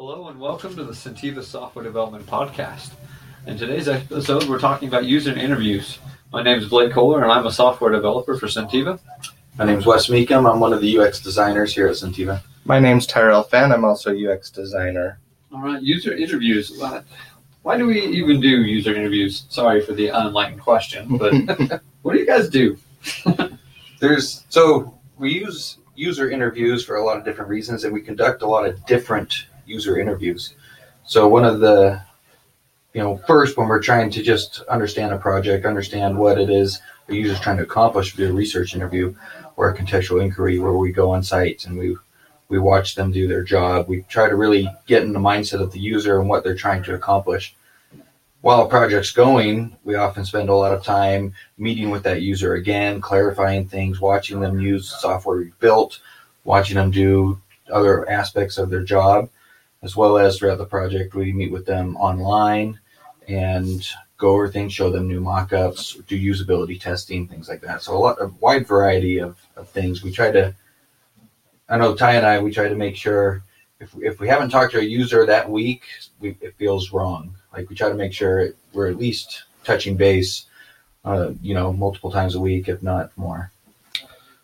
Hello and welcome to the Sentiva Software Development Podcast. In today's episode, we're talking about user interviews. My name is Blake Kohler, and I'm a software developer for Sentiva. My name is Wes Meekum. I'm one of the UX designers here at Sentiva. My name's Tyrell Fan. I'm also a UX designer. All right, user interviews. Why- Why do we even do user interviews? Sorry for the unenlightened question, but what do you guys do? There's so we use user interviews for a lot of different reasons, and we conduct a lot of different user interviews. So one of the you know first when we're trying to just understand a project, understand what it is the user's trying to accomplish, do a research interview or a contextual inquiry where we go on site and we we watch them do their job. We try to really get in the mindset of the user and what they're trying to accomplish. While a project's going, we often spend a lot of time meeting with that user again, clarifying things, watching them use software we've built, watching them do other aspects of their job, as well as throughout the project, we meet with them online and go over things, show them new mock-ups, do usability testing, things like that. So a lot of wide variety of, of things. We try to, I know Ty and I, we try to make sure if, if we haven't talked to a user that week, we, it feels wrong. Like we try to make sure we're at least touching base, uh, you know, multiple times a week, if not more.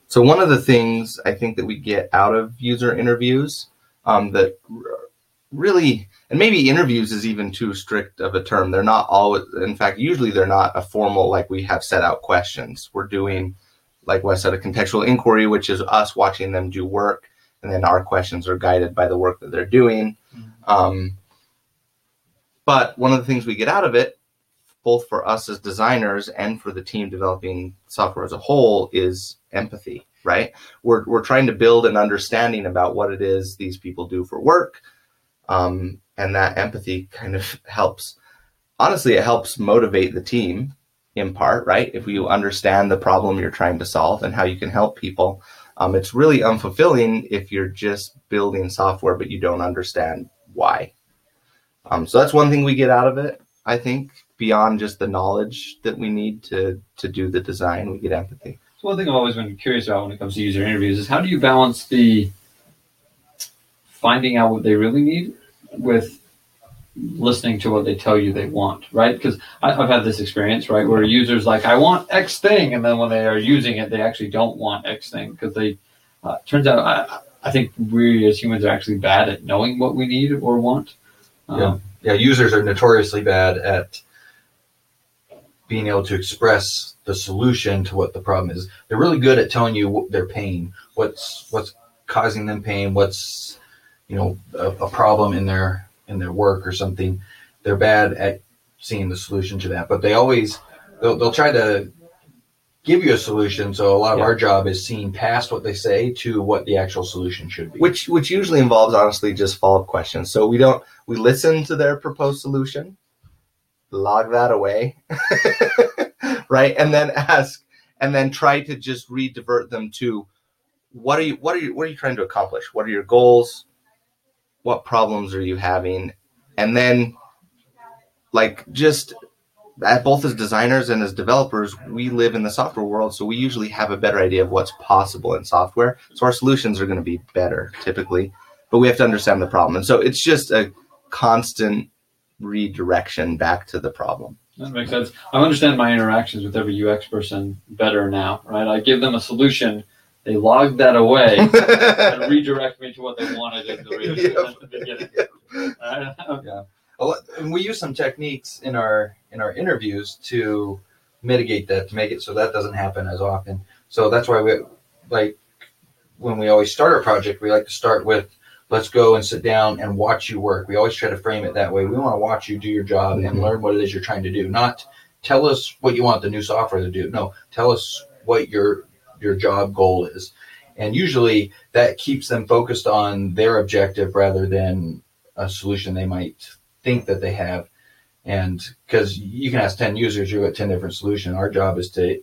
So one of the things I think that we get out of user interviews um, that really, and maybe interviews is even too strict of a term. They're not always, in fact, usually they're not a formal like we have set out questions. We're doing, like Wes said, a contextual inquiry, which is us watching them do work, and then our questions are guided by the work that they're doing. Um, but one of the things we get out of it, both for us as designers and for the team developing software as a whole, is empathy. Right? We're we're trying to build an understanding about what it is these people do for work, um, and that empathy kind of helps. Honestly, it helps motivate the team in part. Right? If you understand the problem you're trying to solve and how you can help people, um, it's really unfulfilling if you're just building software but you don't understand why. Um, so that's one thing we get out of it. I think beyond just the knowledge that we need to to do the design, we get empathy. So one thing I've always been curious about when it comes to user interviews is how do you balance the finding out what they really need with listening to what they tell you they want, right? Because I've had this experience, right, where users like, I want X thing, and then when they are using it, they actually don't want X thing because they. Uh, turns out, I, I think we as humans are actually bad at knowing what we need or want. Um, Yeah. Yeah, users are notoriously bad at being able to express the solution to what the problem is. They're really good at telling you their pain, what's what's causing them pain, what's you know a, a problem in their in their work or something. They're bad at seeing the solution to that, but they always they'll, they'll try to give you a solution. So a lot of Yeah. our job is seeing past what they say to what the actual solution should be. Which which usually involves honestly just follow up questions. So we don't we listen to their proposed solution, log that away, right, and then ask and then try to just re-divert them to what are you what are you what are you trying to accomplish? What are your goals? What problems are you having? And then like just at both as designers and as developers, we live in the software world, so we usually have a better idea of what's possible in software. So our solutions are going to be better typically, but we have to understand the problem. And so it's just a constant redirection back to the problem. That makes sense. I understand my interactions with every UX person better now, right? I give them a solution, they log that away, and redirect me to what they wanted in the, re- Yep. at the beginning. Uh, A lot- and we use some techniques in our in our interviews to mitigate that to make it so that doesn't happen as often. So that's why we like when we always start a project we like to start with let's go and sit down and watch you work. We always try to frame it that way. We want to watch you do your job and Mhm. learn what it is you're trying to do not tell us what you want the new software to do. No tell us what your your job goal is and usually that keeps them focused on their objective rather than a solution they might think that they have. And because you can ask 10 users, you've got 10 different solutions. Our job is to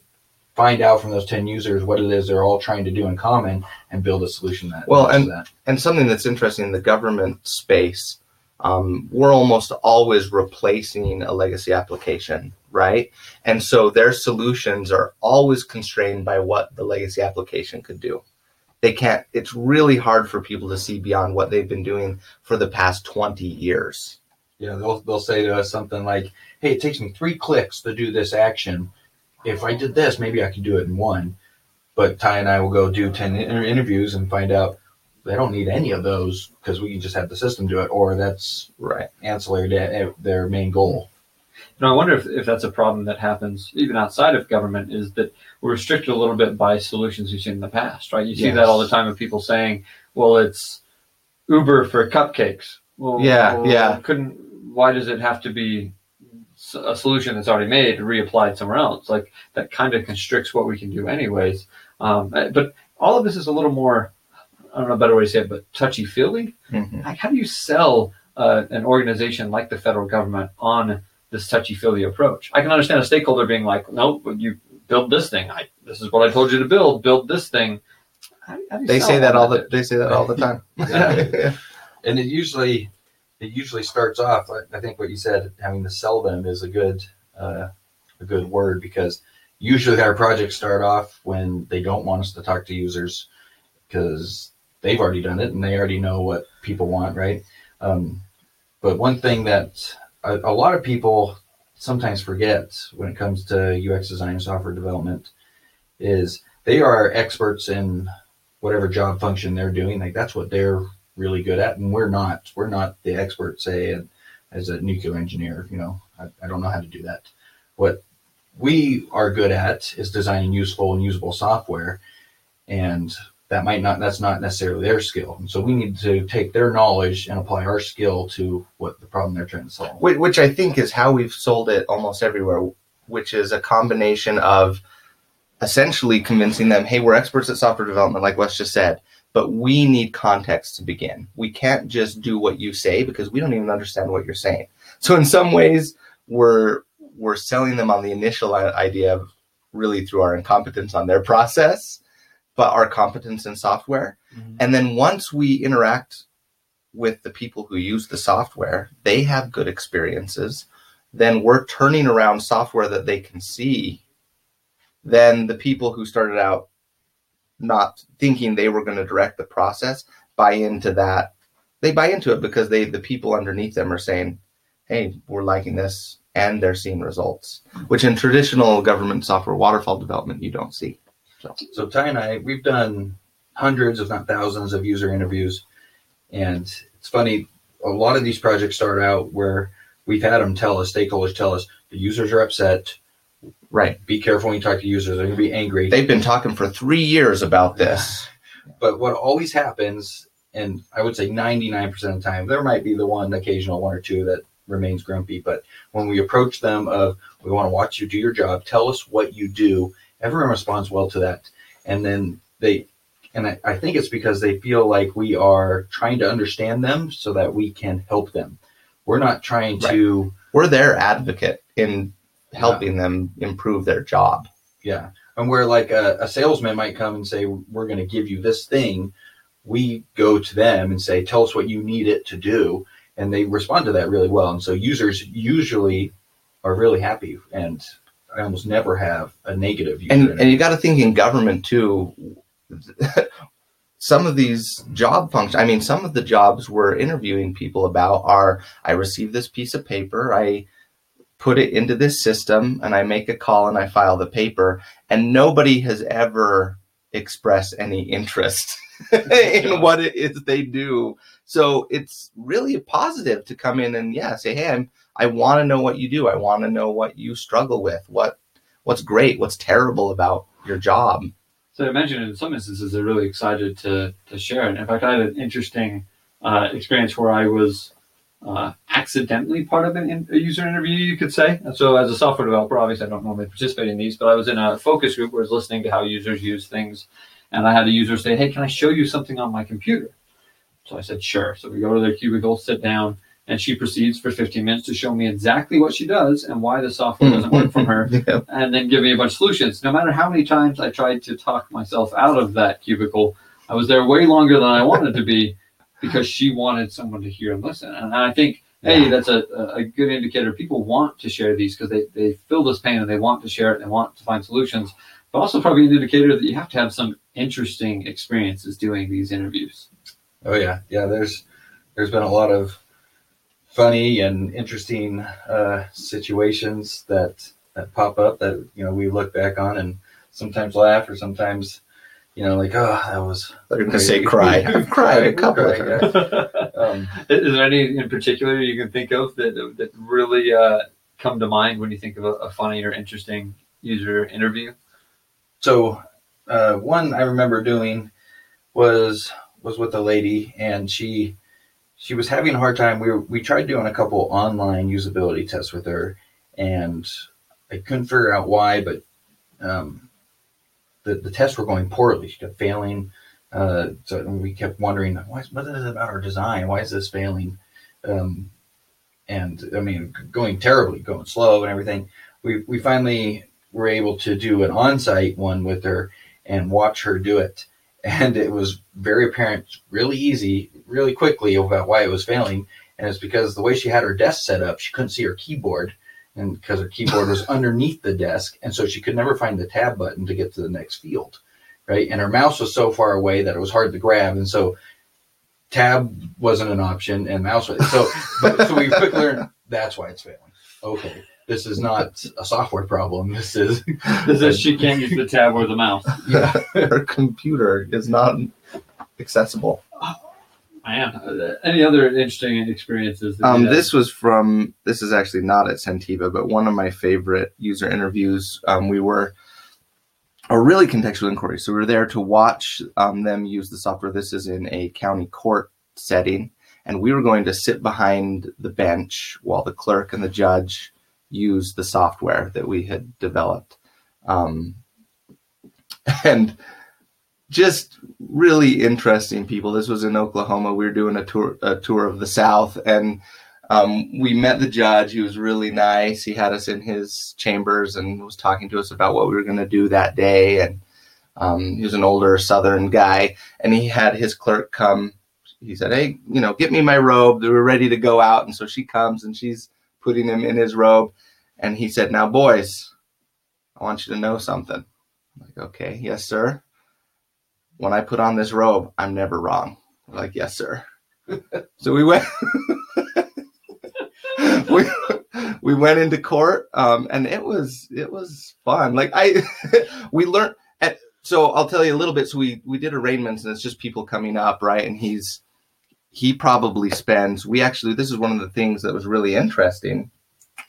find out from those 10 users what it is they're all trying to do in common and build a solution that Well, and- that. and something that's interesting in the government space um, we're almost always replacing a legacy application right and so their solutions are always constrained by what the legacy application could do they can't. It's really hard for people to see beyond what they've been doing for the past twenty years. Yeah, they'll they'll say to us something like, "Hey, it takes me three clicks to do this action. If I did this, maybe I could do it in one." But Ty and I will go do ten inter- interviews and find out they don't need any of those because we can just have the system do it, or that's Right. ancillary to their main goal. You know, I wonder if, if that's a problem that happens even outside of government is that we're restricted a little bit by solutions we've seen in the past, right? You see Yes. that all the time of people saying, well, it's Uber for cupcakes. Well, Yeah, well, yeah. Couldn't, why does it have to be a solution that's already made reapplied somewhere else? Like that kind of constricts what we can do anyways. Um, uh, but all of this is a little more, I don't know a better way to say it, but touchy feely Mhm. like, how do you sell uh, an organization like the federal government on this touchy feely approach? I can understand a stakeholder being like, "Nope, you build this thing. I this is what I told you to build. Build this thing." How, how They say that all that? the they say that all the time. Yeah. and it usually it usually starts off I- i think what you said having to sell them is a good uh, a good word because usually our projects start off when they don't want us to talk to users because they've already done it and they already know what people want right um, but one thing that a, a lot of people sometimes forget when it comes to ux design and software development is they are experts in whatever job function they're doing like that's what they're really good at, and we're not. We're not the experts, say, as a nuclear engineer. You know, I, I don't know how to do that. What we are good at is designing useful and usable software, and that might not. That's not necessarily their skill, and so we need to take their knowledge and apply our skill to what the problem they're trying to solve. Which I think is how we've sold it almost everywhere, which is a combination of essentially convincing them, hey, we're experts at software development, like Wes just said, but we need context to begin. We can't just do what you say because we don't even understand what you're saying. So in some ways, we're we're selling them on the initial idea of really through our incompetence on their process, but our competence in software. Mhm. And then once we interact with the people who use the software, they have good experiences. Then we're turning around software that they can see. Then the people who started out not thinking they were going to direct the process buy into that. They buy into it because they the people underneath them are saying, "Hey, we're liking this," and they're seeing results, which in traditional government software waterfall development you don't see. So Ty and I, we've done hundreds, if not thousands, of user interviews, and it's funny. A lot of these projects start out where we've had them tell us, stakeholders tell us, the users are upset. Right. Be careful when you talk to users; they're going to be angry. They've been talking for three years about this. But what always happens, and I would say 99% of the time, there might be the one occasional one or two that remains grumpy. But when we approach them of, we want to watch you do your job, tell us what you do, everyone responds well to that. And then they, and I, I think it's because they feel like we are trying to understand them so that we can help them. We're not trying to, We're their advocate in helping them improve their job. yeah. And where like a, a salesman might come and say, we're going to give you this thing, we go to them and say, tell us what you need it to do. And they respond to that really well. And so users usually are really happy. And I almost never have a negative user. And and you got to think in government too. some of these job functions, I mean, some of the jobs we're interviewing people about are: I receive this piece of paper, I put it into this system, and I make a call and I file the paper, and nobody has ever expressed any interest in what it is they do. So it's really a positive to come in and yeah, say, hey, I'm, I want to know what you do. I want to know what you struggle with. What what's great, what's terrible about your job. So I mentioned in some instances they're really excited to to share it. In fact, I had an interesting uh, experience where I was uh, accidentally part of an in, a user interview, you could say. And so, as a software developer, obviously I don't normally participate in these, but I was in a focus group where I was listening to how users use things, and I had a user say, "Hey, can I show you something on my computer?" So I said, "Sure." So we go to their cubicle, sit down, and she proceeds for 15 minutes to show me exactly what she does and why the software doesn't work from her Yeah. and then give me a bunch of solutions. No matter how many times I tried to talk myself out of that cubicle, I was there way longer than I wanted to be because she wanted someone to hear and listen. And I think, hey, that's a, a good indicator. People want to share these because they, they feel this pain and they want to share it and they want to find solutions. But also probably an indicator that you have to have some interesting experiences doing these interviews. Oh yeah, yeah. There's there's been a lot of funny and interesting uh, situations that that pop up that you know we look back on and sometimes laugh or sometimes you know like oh that was They're going to say cry. I've cried a couple of times. Um, Is there any in particular you can think of that that really uh, come to mind when you think of a, a funny or interesting user interview? so uh, one I remember doing was was with a lady and she she was having a hard time. We were, we tried doing a couple online usability tests with her and I couldn't figure out why, but um, the the tests were going poorly. She kept failing. Uh, so we kept wondering, why is, what is it about our design? Why is this failing? Um, and I mean, going terribly, going slow and everything. We we finally were able to do an on-site one with her and watch her do it, and it was very apparent, really easy, really quickly about why it was failing, and it's because the way she had her desk set up, she couldn't see her keyboard, and because her keyboard was underneath the desk, and so she could never find the tab button to get to the next field, right? And her mouse was so far away that it was hard to grab, and so tab wasn't an option, and mouse was so. But, so we quickly learned that's why it's failing. Okay, this is not a software problem. This is This is she can't use the tab or the mouse. yeah. Her computer is not accessible. Man, uh, any other interesting experiences? Um, this was from, this is actually not at Sentiva, but one of my favorite user interviews. Um, we were, a really contextual inquiry. So we were there to watch um, them use the software. This is in a county court setting. And we were going to sit behind the bench while the clerk and the judge used the software that we had developed. Um, and just really interesting people. This was in Oklahoma. We were doing a tour, a tour of the South, and um, we met the judge. He was really nice. He had us in his chambers and was talking to us about what we were going to do that day. And um, he was an older Southern guy, and he had his clerk come. He said, "Hey, you know, get me my robe. Were ready to go out." And so she comes and she's putting him in his robe, and he said, "Now, boys, I want you to know something." I'm like, okay, yes, sir when I put on this robe, I'm never wrong. We're like, yes, sir. so we went. we we went into court, um, and it was it was fun. Like I, we learned. And so I'll tell you a little bit. So we we did arraignments, and it's just people coming up, right? And he's he probably spends. We actually this is one of the things that was really interesting,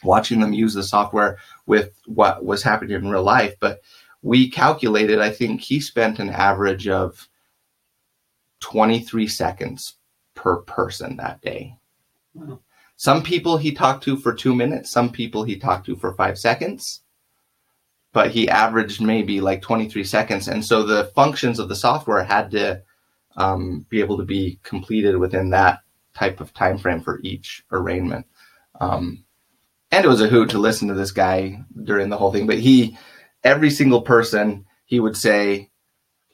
watching them use the software with what was happening in real life, but we calculated, I think he spent an average of 23 seconds per person that day. Wow. Some people he talked to for two minutes, some people he talked to for five seconds, but he averaged maybe like 23 seconds. And so the functions of the software had to um, be able to be completed within that type of time frame for each arraignment. Um, and it was a hoot to listen to this guy during the whole thing, but he, every single person he would say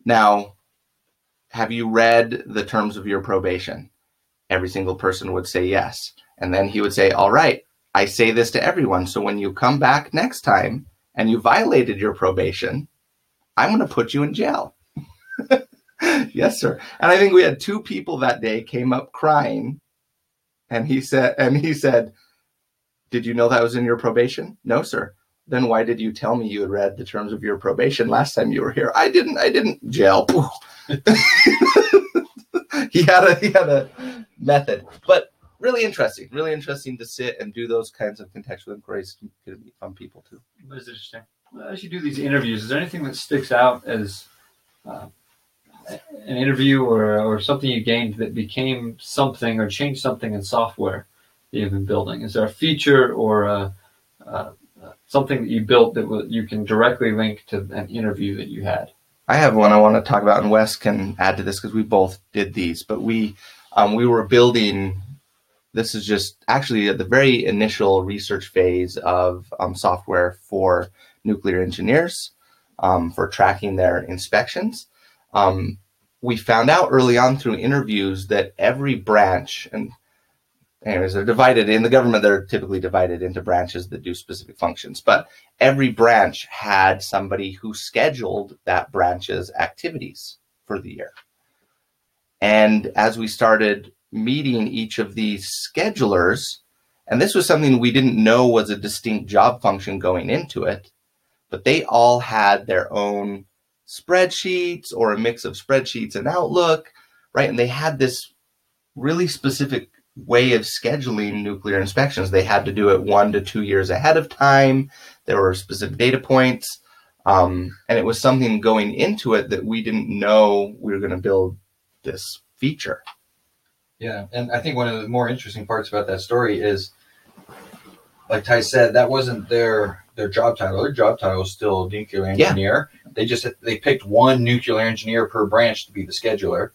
now have you read the terms of your probation? Every single person would say yes. And then he would say all right i say this to everyone so when you come back next time and you violated your probation i'm going to put you in jail yes sir and i think we had two people that day came up crying and he said and he said did you know that was in your probation no sir then why did you tell me you had read the terms of your probation last time you were here? I didn't. I didn't. Jail. he had a he had a method, but really interesting. Really interesting to sit and do those kinds of contextual inquiries. Be fun people too. That's interesting. As you do these interviews, is there anything that sticks out as uh, an interview or, or something you gained that became something or changed something in software that you've been building? Is there a feature or a, uh, something that you built that w- you can directly link to an interview that you had? I have one I want to talk about, and Wes can add to this because we both did these. But we um, we were building. This is just actually at the very initial research phase of um, software for nuclear engineers um, for tracking their inspections. Um, we found out early on through interviews that every branch, and anyways, they're divided in the government. They're typically divided into branches that do specific functions, but every branch had somebody who scheduled that branch's activities for the year. And as we started meeting each of these schedulers, and this was something we didn't know was a distinct job function going into it, but they all had their own spreadsheets or a mix of spreadsheets and Outlook, right? And they had this really specific way of scheduling nuclear inspections. They had to do it one to two years ahead of time. There were specific data points. Um, and it was something going into it that we didn't know we were going to build this feature. Yeah, and I think one of the more interesting parts about that story is, like Ty said, that wasn't their their job title. Their job title is still nuclear engineer. Yeah. They just they picked one nuclear engineer per branch to be the scheduler,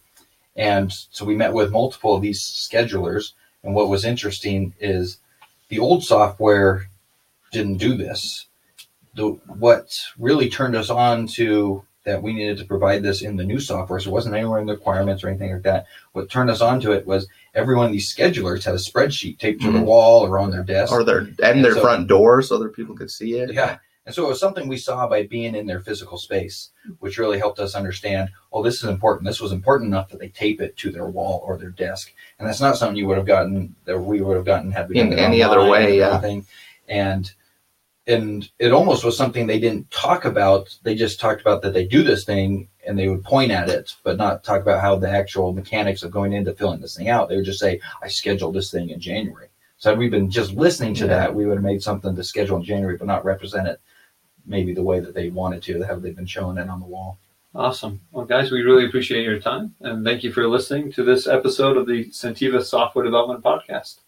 and so we met with multiple of these schedulers. And what was interesting is the old software didn't do this. The what really turned us on to that we needed to provide this in the new software. So it wasn't anywhere in the requirements or anything like that. What turned us on to it was every one of these schedulers had a spreadsheet taped to mm-hmm. the wall or on their desk. Or their and, and their so, front door so other people could see it. Yeah. And so it was something we saw by being in their physical space, which really helped us understand, oh, this is important. This was important enough that they tape it to their wall or their desk. And that's not something you would have gotten that we would have gotten had we in any other way. Yeah. And and it almost was something they didn't talk about. They just talked about that they do this thing and they would point at it, but not talk about how the actual mechanics of going into filling this thing out. They would just say, I scheduled this thing in January. So had we been just listening to yeah. that, we would have made something to schedule in January, but not represent it maybe the way that they wanted to, have they been showing it on the wall. Awesome. Well, guys, we really appreciate your time and thank you for listening to this episode of the Centiva Software Development Podcast.